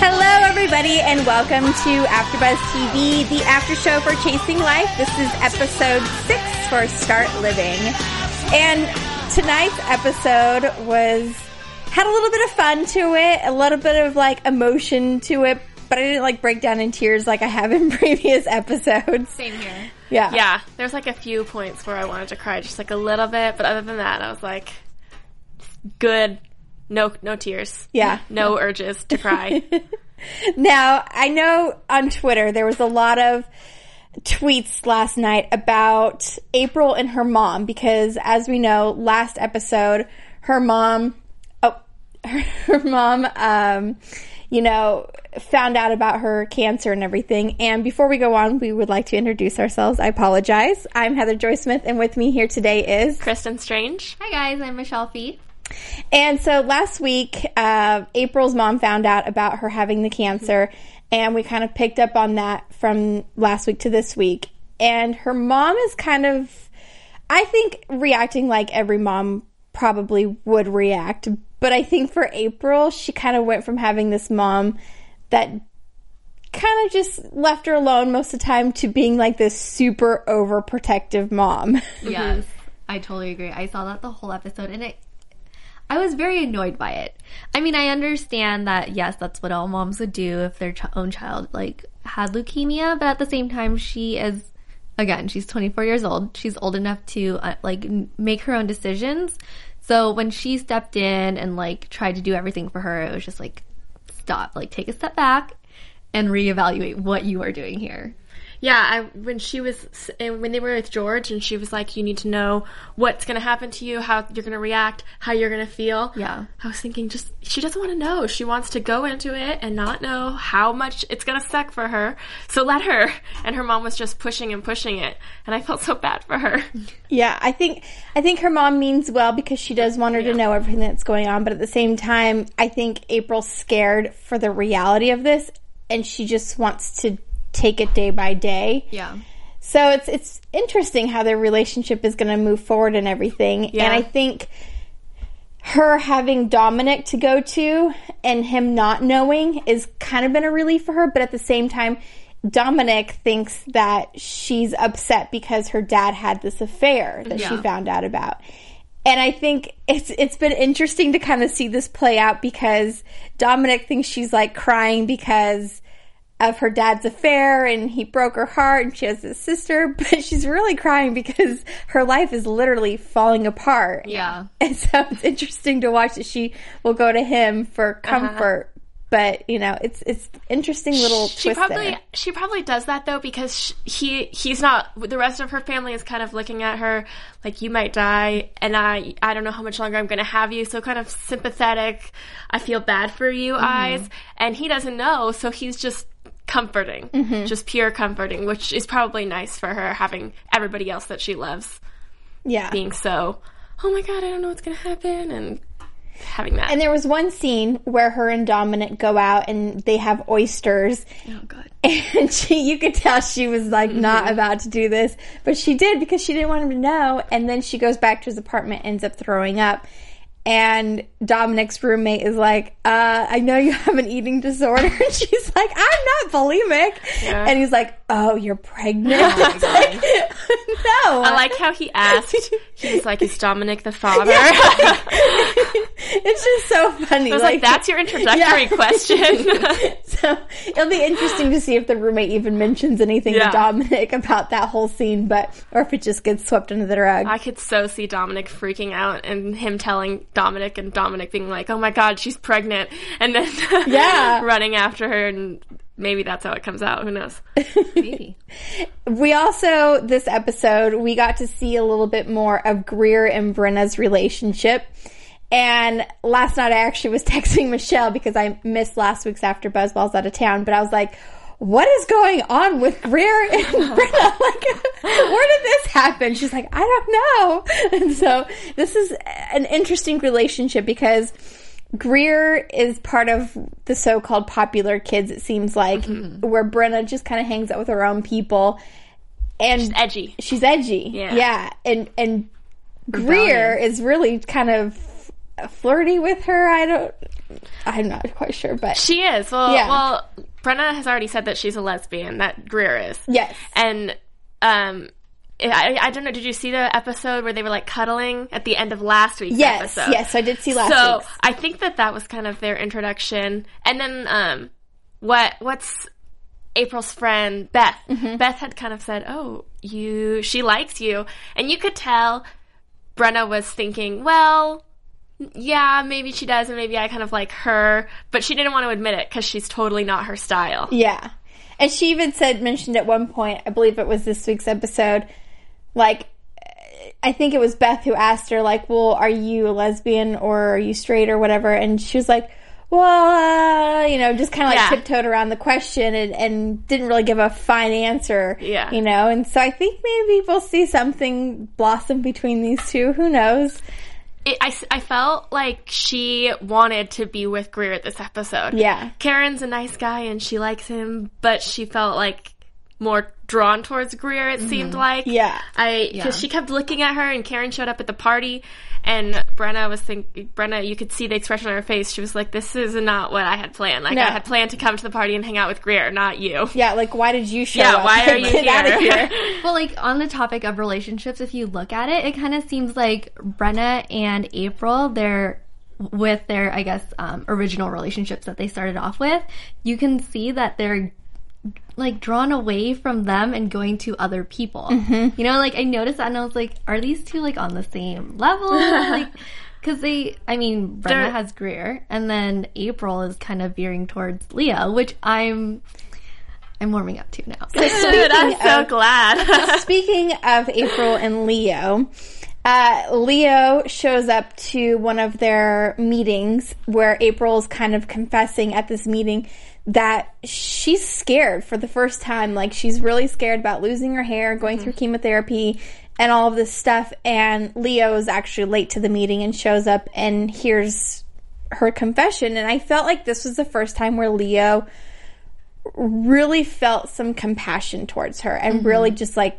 Hello, everybody, and welcome to AfterBuzz TV, the after show for Chasing Life. This is episode six for Start Living, and tonight's episode was had a little bit of fun to it, a little bit of like emotion to it, but I didn't like break down in tears like I have in previous episodes. Same here. Yeah, Yeah, there's like a few points where I wanted to cry, just like a little bit, but other than that, I was like, good. No, no tears. Yeah. No urges to cry. Now, I know on Twitter there was a lot of tweets last night about April and her mom because as we know, last episode, her mom, oh, her, mom, um, you know, found out about her cancer and everything. And before we go on, we would like to introduce ourselves. I apologize. I'm Heather Joy Smith and with me here today is Kristen Strange. Hi guys, I'm Michelle Feet. And so last week, uh, April's mom found out about her having the cancer, and we kind of picked up on that from last week to this week. And her mom is kind of, I think, reacting like every mom probably would react. But I think for April, she kind of went from having this mom that kind of just left her alone most of the time to being like this super overprotective mom. Yes, I totally agree. I saw that the whole episode, and it. I was very annoyed by it. I mean, I understand that yes, that's what all moms would do if their ch- own child like had leukemia, but at the same time, she is again, she's 24 years old. She's old enough to uh, like n- make her own decisions. So when she stepped in and like tried to do everything for her, it was just like stop, like take a step back and reevaluate what you are doing here. Yeah, I, when she was, when they were with George, and she was like, "You need to know what's going to happen to you, how you're going to react, how you're going to feel." Yeah. I was thinking, just she doesn't want to know. She wants to go into it and not know how much it's going to suck for her. So let her. And her mom was just pushing and pushing it, and I felt so bad for her. Yeah, I think I think her mom means well because she does want her to know everything that's going on, but at the same time, I think April's scared for the reality of this and she just wants to take it day by day. Yeah. So it's it's interesting how their relationship is going to move forward and everything. Yeah. And I think her having Dominic to go to and him not knowing is kind of been a relief for her, but at the same time Dominic thinks that she's upset because her dad had this affair that she found out about. And I think it's it's been interesting to kind of see this play out because Dominic thinks she's like crying because of her dad's affair and he broke her heart and she has this sister, but she's really crying because her life is literally falling apart. Yeah. And so it's interesting to watch that she will go to him for comfort. But you know, it's it's interesting little she probably there. she probably does that though because sh he he's not the rest of her family is kind of looking at her like you might die and I I don't know how much longer I'm going to have you so kind of sympathetic I feel bad for you Mm-hmm. eyes and he doesn't know so he's just comforting Mm-hmm. just pure comforting which is probably nice for her having everybody else that she loves Yeah. being so oh my god I don't know what's going to happen and having that And there was one scene where her and Dominic go out and they have oysters. Oh god. And she, you could tell she was like not about to do this, but she did because she didn't want him to know. And then she goes back to his apartment, ends up throwing up. And Dominic's roommate is like, uh, I know you have an eating disorder. And she's like, I'm not bulimic. Yeah. And he's like, Oh, you're pregnant. Like, no. I like how he asked he was like is Dominic the father it's just so funny. I was like, that's your introductory Yeah. question. so so it'll be interesting to see if the roommate even mentions anything Yeah. to Dominic about that whole scene, but or if it just gets swept under the rug. I could so see Dominic freaking out and him telling Dominic and Dominic being like, "Oh my god, she's pregnant," and then Yeah. running after her, and maybe that's how it comes out. Who knows? Maybe. We also, this episode, we got to see a little bit more of Greer and Brenna's relationship. And last night I actually was texting Michelle because I missed last week's After Buzz while I was out of town, but I was like, what is going on with Greer and Brenna? Like, where did this happen? She's like, I don't know. And so this is an interesting relationship because Greer is part of the so-called popular kids, it seems like, where Brenna just kind of hangs out with her own people. And Edgy. she's edgy. Yeah. Yeah. And and Greer is really kind of flirty with her. I don't I'm not quite sure, but She is. Well, Yeah. well, Brenna has already said that she's a lesbian. That Greer is. yes. And um, I, I don't know. Did you see the episode where they were like cuddling at the end of last week's Yes, episode? yes, I did see last week. so week's. I think that that was kind of their introduction, and then um, what what's April's friend Beth? Mm-hmm. Beth had kind of said, "Oh, you, she likes you," and you could tell Brenna was thinking, "Well." Yeah, maybe she does, and maybe I kind of like her, but she didn't want to admit it because she's totally not her style. Yeah. And she even said, mentioned at one point, I believe it was this week's episode, like, I think it was Beth who asked her, like, well, are you a lesbian or are you straight or whatever? And she was like, well, uh, you know, just kind of like Yeah. tiptoed around the question and, and didn't really give a fine answer. Yeah. You know, and so I think maybe we'll see something blossom between these two. Who knows? it, I, I felt like she wanted to be with Greer at this episode. Yeah. Karen's a nice guy and she likes him, but she felt like more drawn towards Greer, it seemed like. Mm-hmm. Yeah. I, Yeah. cause she kept looking at her and Karen showed up at the party and Brenna was thinking, Brenna, you could see the expression on her face. She was like, this is not what I had planned. Like, No. I had planned to come to the party and hang out with Greer, not you. Yeah, like, why did you show up? Yeah, up? why are you Get out of here? here. Well, like on the topic of relationships, if you look at it, it kind of seems like Brenna and April, they're with their, I guess, um, original relationships that they started off with. You can see that they're like drawn away from them and going to other people. Mm-hmm. You know, like I noticed that and I was like, are these two like on the same level? like, because they, I mean, Brenna They're- has Greer, and then April is kind of veering towards Leo, which I'm, I'm warming up to now. Dude, I'm so of- glad. Speaking of April and Leo, uh, Leo shows up to one of their meetings where April's kind of confessing at this meeting that she's scared for the first time. Like she's really scared about losing her hair, going through chemotherapy, and all of this stuff. And Leo is actually late to the meeting and shows up and hears her confession. And I felt like this was the first time where Leo really felt some compassion towards her and really just like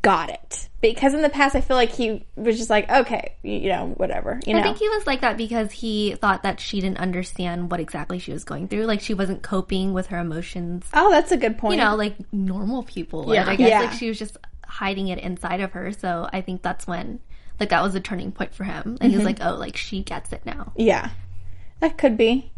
got it because in the past I feel like he was just like okay you know whatever you know I think he was like that because he thought that she didn't understand what exactly she was going through. Like she wasn't coping with her emotions. oh that's a good point You know, like normal people. Yeah. I guess Yeah. like she was just hiding it inside of her. So I think that's when like that was a turning point for him. And he was mm-hmm. like, Oh, like she gets it now. yeah that could be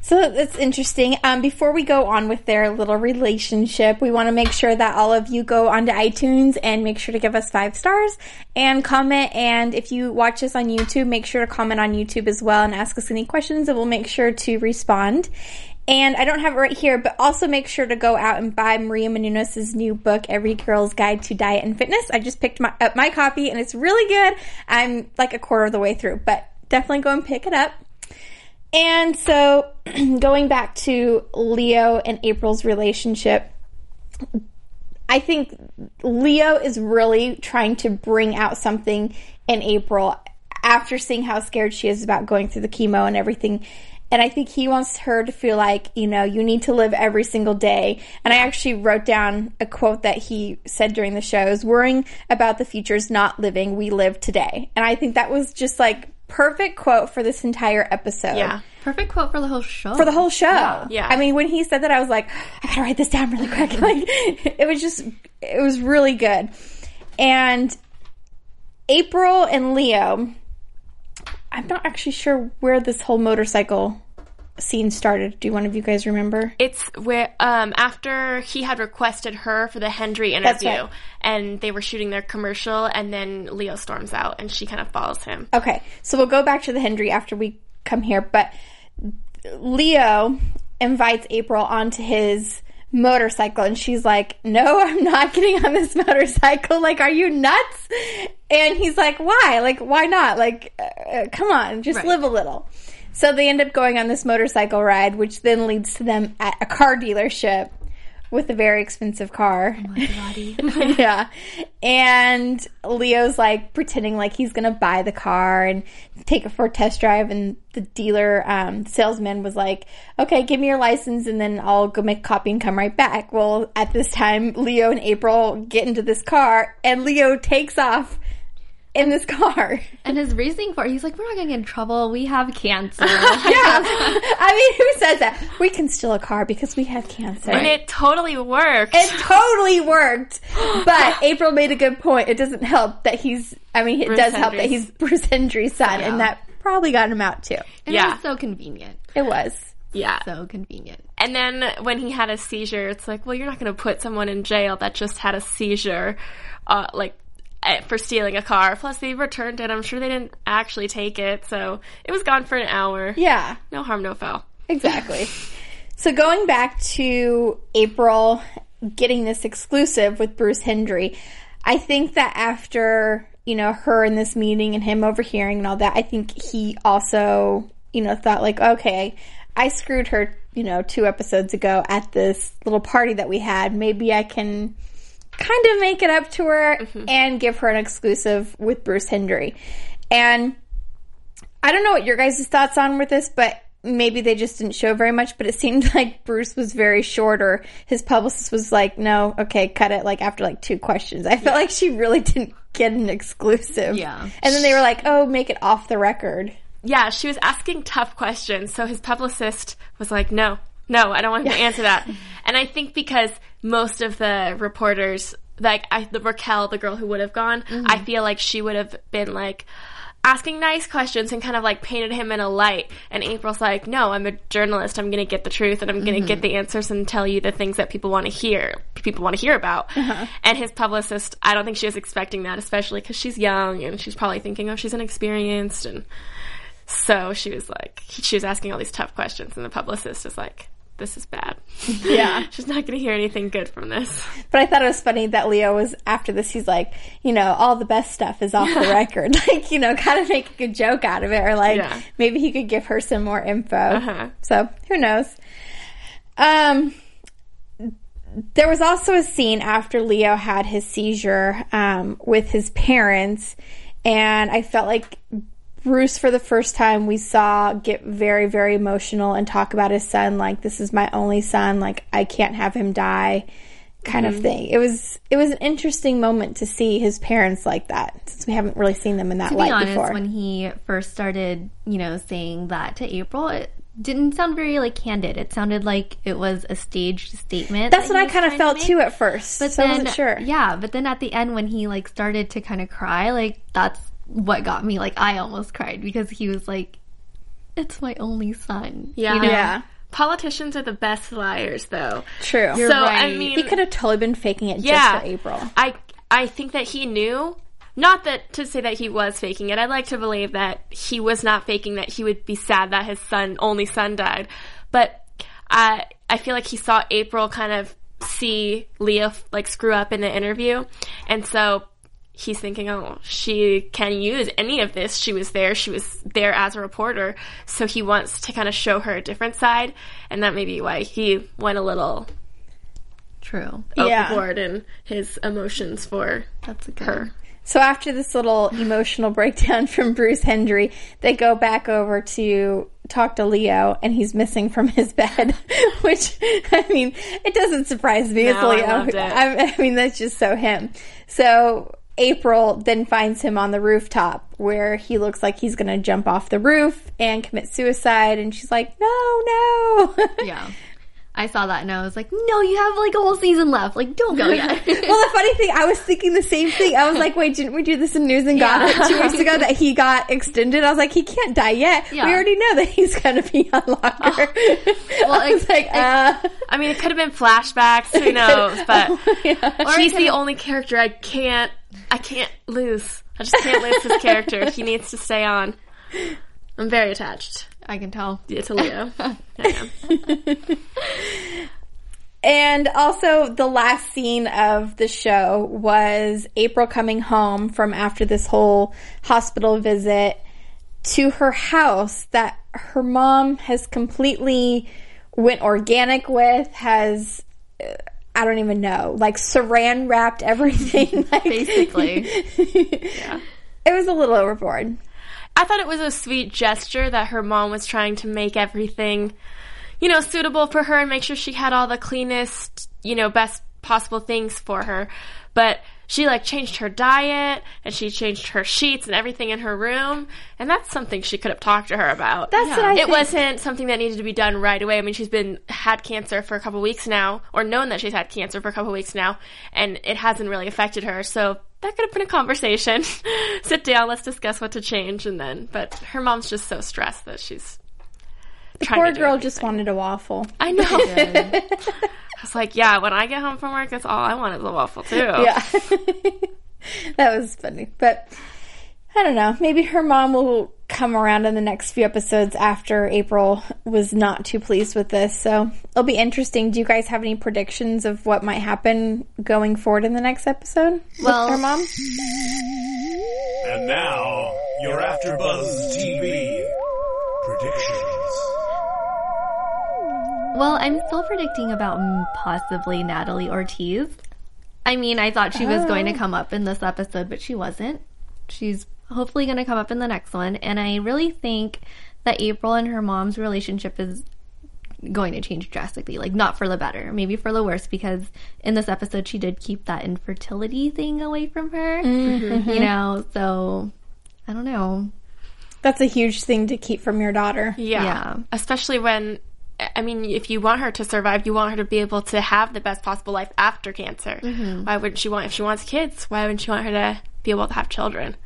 so that's interesting um, before we go on with their little relationship we want to make sure that all of you go onto itunes and make sure to give us five stars and comment and if you watch us on youtube make sure to comment on youtube as well and ask us any questions and we'll make sure to respond And I don't have it right here, but also make sure to go out and buy Maria Menounos' new book, Every Girl's Guide to Diet and Fitness. I just picked my, up my copy and it's really good. I'm like a quarter of the way through, but definitely go and pick it up. And so going back to Leo and April's relationship, I think Leo is really trying to bring out something in April after seeing how scared she is about going through the chemo and everything. And I think he wants her to feel like, you know, you need to live every single day. And I actually wrote down a quote that he said during the show is worrying about the future is not living, we live today. And I think that was just like perfect quote for this entire episode Yeah. Perfect quote for the whole show. for the whole show. Yeah. I mean, when he said that, I was like, I gotta write this down really quick. Like, it was just, it was really good. And April and Leo, I'm not actually sure where this whole motorcycle scene started? Do one of you guys remember? It's where um, after he had requested her for the Hendrie interview, right. and they were shooting their commercial, and then Leo storms out, and she kind of follows him. Okay, so we'll go back to the Hendrie after we come here, but Leo invites April onto his motorcycle and she's like, "No, I'm not getting on this motorcycle. Like, are you nuts?" And he's like, "Why? Like, why not? Like, uh, come on, just Right. live a little." So they end up going on this motorcycle ride, which then leads to them at a car dealership with a very expensive car. yeah. And Leo's like pretending like he's going to buy the car and take it for a test drive. And the dealer, um, salesman was like, okay, give me your license and then I'll go make a copy and come right back. Well, at this time, Leo and April get into this car and Leo takes off in this car. And his reasoning for it, he's like, we're not going to get in trouble. We have cancer. Yeah. I mean, who says that? We can steal a car because we have cancer. And it totally worked. It totally worked. But April made a good point. It doesn't help that he's, I mean, it Bruce does help that he's Bruce Hendrie's son, and that probably got him out too. And Yeah. it was so convenient. It was. yeah. So convenient. And then when he had a seizure, it's like, well, you're not going to put someone in jail that just had a seizure, uh, like Eh, for stealing a car. Plus, they returned it. I'm sure they didn't actually take it, so it was gone for an hour. Yeah, No harm, no foul. exactly. so going back to April getting this exclusive with Bruce Hendrie, I think that after, you know, her in this meeting and him overhearing and all that, I think he also, you know, thought like, okay, I screwed her, you know, two episodes ago at this little party that we had. Maybe I can kind of make it up to her mm-hmm. and give her an exclusive with Bruce Hendrie. And I don't know what your guys' thoughts on with this, but maybe they just didn't show very much. But it seemed like Bruce was very short, or his publicist was like, "No, okay, cut it." Like after like two questions, I felt like she really didn't get an exclusive. Yeah. and then they were like, "Oh, make it off the record." Yeah, she was asking tough questions, so his publicist was like, no, no, I don't want him to answer that. And I think because most of the reporters, like I, the Raquel, the girl who would have gone, I mm-hmm. feel like she would have been like, asking nice questions and kind of like painted him in a light. And April's like, no, I'm a journalist. I'm going to get the truth and I'm going to get mm-hmm. the answers and tell you the things that people want to hear, people want to hear about. Uh-huh. And his publicist, I don't think she was expecting that, especially because she's young and she's probably thinking, oh, she's inexperienced. And so she was like, she was asking all these tough questions. And the publicist is like, this is bad. Yeah. she's not going to hear anything good from this. But I thought it was funny that Leo was after this. He's like, you know, all the best stuff is off the record. Like, you know, kind of make a joke out of it, or like Yeah. maybe he could give her some more info. Uh-huh. So who knows? Um, there was also a scene after Leo had his seizure um, with his parents, and I felt like Bruce, for the first time, we saw get very, very emotional and talk about his son. Like, this is my only son. Like, I can't have him die, kind of mm-hmm. thing. It was it was an interesting moment to see his parents like that, since we haven't really seen them in that To light be honest, before. when he first started, you know, saying that to April, it didn't sound very like candid. It sounded like it was a staged statement. That's that what I kind of trying to felt too at first. But so then, I wasn't sure. Yeah, but then at the end when he like started to kind of cry, like that's what got me. Like I almost cried because he was like, "It's my only son." Yeah. you know? Yeah, Politicians are the best liars, though. true. You're so I mean, he could have totally been faking it yeah, just for April. I I think that he knew. Not that to say that he was faking it. I'd like to believe that he was not faking that he would be sad that his son, only son, died. But I I feel like he saw April kind of see Leo like screw up in the interview, and so he's thinking, oh, she can use any of this. She was there. She was there as a reporter. So he wants to kind of show her a different side, and that may be why he went a little True. Yeah. overboard in his emotions for That's a good. her. So after this little emotional breakdown from Bruce Hendrie, they go back over to talk to Leo, and he's missing from his bed. Which I mean, it doesn't surprise me. it's No, I Leo. loved it. I, I mean, that's just so him. So April then finds him on the rooftop where he looks like he's going to jump off the roof and commit suicide, and she's like, "No, no." Yeah. I saw that and I was like, no, you have like a whole season left. Like, don't go yet. Well, the funny thing, I was thinking the same thing. I was like, wait, didn't we do this in News and Yeah. Gossip two weeks ago that he got extended? I was like, he can't die yet. Yeah. We already know that he's going to be on longer. I was like, uh, I mean, it could have been flashbacks. Who knows? But yeah. he's the only character I can't. I can't lose. I just can't lose his character. He needs to stay on. I'm very attached I can tell. yeah, to Leo. I am. And also, the last scene of the show was April coming home from after this whole hospital visit to her house that her mom has completely went organic with, has, uh, I don't even know, like saran wrapped everything. like, Basically. Yeah. It was a little overboard. I thought it was a sweet gesture that her mom was trying to make everything, you know, suitable for her and make sure she had all the cleanest, you know, best possible things for her. But she like changed her diet and she changed her sheets and everything in her room, and that's something she could have talked to her about. That's what I it think. wasn't something that needed to be done right away. I mean, she's been had cancer for a couple weeks now, or known that she's had cancer for a couple weeks now, and it hasn't really affected her. So that could have been a conversation. Sit down, let's discuss what to change, and then. But her mom's just so stressed that she's. trying Poor girl just wanted a waffle. I know. I was like, yeah, when I get home from work, that's all I want is a waffle too. Yeah. that was funny. But I don't know. Maybe her mom will come around in the next few episodes after April was not too pleased with this. So it'll be interesting. Do you guys have any predictions of what might happen going forward in the next episode Well- with her mom? And now, you're after Buzz TV Well, I'm still predicting about possibly Natalie Ortiz. I mean, I thought she was going to oh. come up in this episode, but she wasn't. She's hopefully going to come up in the next one. And I really think that April and her mom's relationship is going to change drastically. Like, not for the better, maybe for the worse, because in this episode, she did keep that infertility thing away from her. Mm-hmm. You know, so I don't know. That's a huge thing to keep from your daughter. Yeah. Yeah. Especially when, I mean, if you want her to survive, you want her to be able to have the best possible life after cancer. Mm-hmm. Why wouldn't she want, if she wants kids, why wouldn't she want her to be able to have children?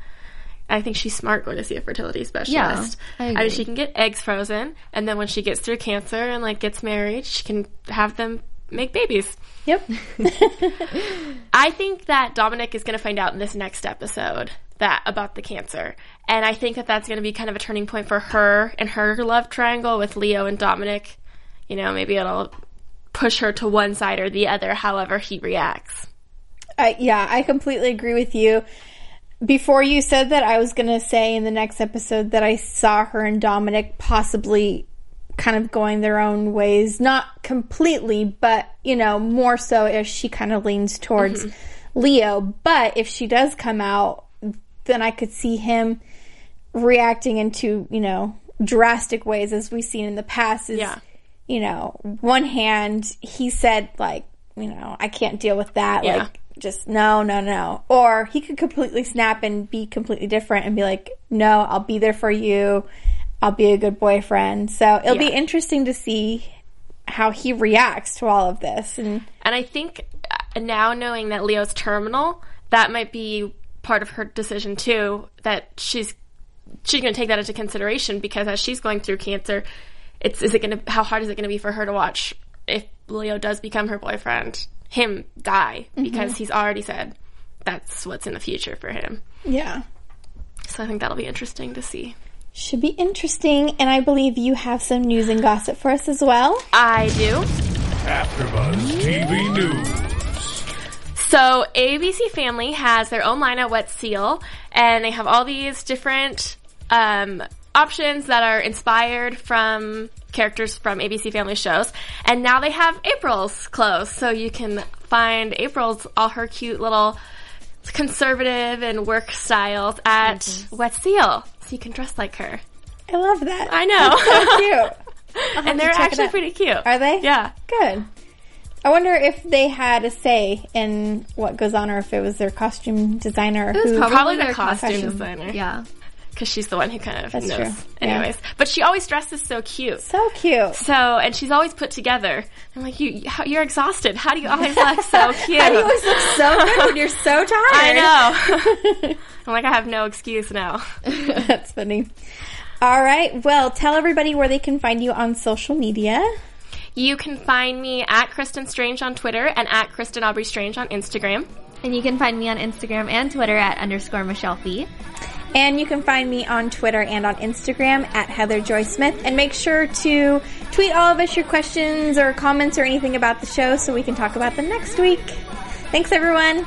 I think she's smart going to see a fertility specialist. Yeah, I mean, she can get eggs frozen, and then when she gets through cancer and like gets married, she can have them make babies. Yep. I think that Dominic is going to find out in this next episode that about the cancer, and I think that that's going to be kind of a turning point for her and her love triangle with Leo and Dominic. You know, maybe it'll push her to one side or the other, however he reacts. I, yeah, I completely agree with you. Before you said that, I was going to say in the next episode that I saw her and Dominic possibly kind of going their own ways. Not completely, but, you know, more so if she kind of leans towards mm-hmm. Leo. But if she does come out, then I could see him reacting into, you know, drastic ways as we've seen in the past. Is, Yeah. you know, one hand, he said, like, you know, I can't deal with that. Yeah. Like, just no, no, no. Or he could completely snap and be completely different and be like, no, I'll be there for you. I'll be a good boyfriend. So it'll be interesting to see how he reacts to all of this. And And I think uh, now knowing that Leo's terminal, that might be part of her decision too. That she's she's going to take that into consideration because as she's going through cancer, it's is it going to how hard is it going to be for her to watch if Leo does become her boyfriend, him die mm-hmm. because he's already said that's what's in the future for him. yeah, So I think that'll be interesting to see. should be interesting. And I believe you have some news and gossip for us as well. I do. AfterBuzz TV News. So ABC Family has their own line at Wet Seal, and they have all these different um, options that are inspired from characters from ABC Family shows. And now they have April's clothes, so you can find April's all her cute little conservative and work styles at Wet Seal, so you can dress like her. I love that. I know, so cute. and they're actually pretty cute. Are they? Yeah. Good. I wonder if they had a say in what goes on, or if it was their costume designer. It was who- probably, Probably the their costume costume designer. Yeah. because she's the one who kind of That's knows. true. Yeah. Anyways, but she always dresses so cute. So cute. So, and she's always put together. I'm like, you, you're exhausted. How do you always look so cute? How do you always look so good when you're so tired? I know. I'm like, I have no excuse now. That's funny. All right. Well, tell everybody where they can find you on social media. You can find me at Kristen Strange on Twitter and at Kristen Aubrey Strange on Instagram. And you can find me on Instagram and Twitter at underscore Michelle Fee. And you can find me on Twitter and on Instagram at Heather Joy Smith. And make sure to tweet all of us your questions or comments or anything about the show so we can talk about them next week. Thanks, everyone.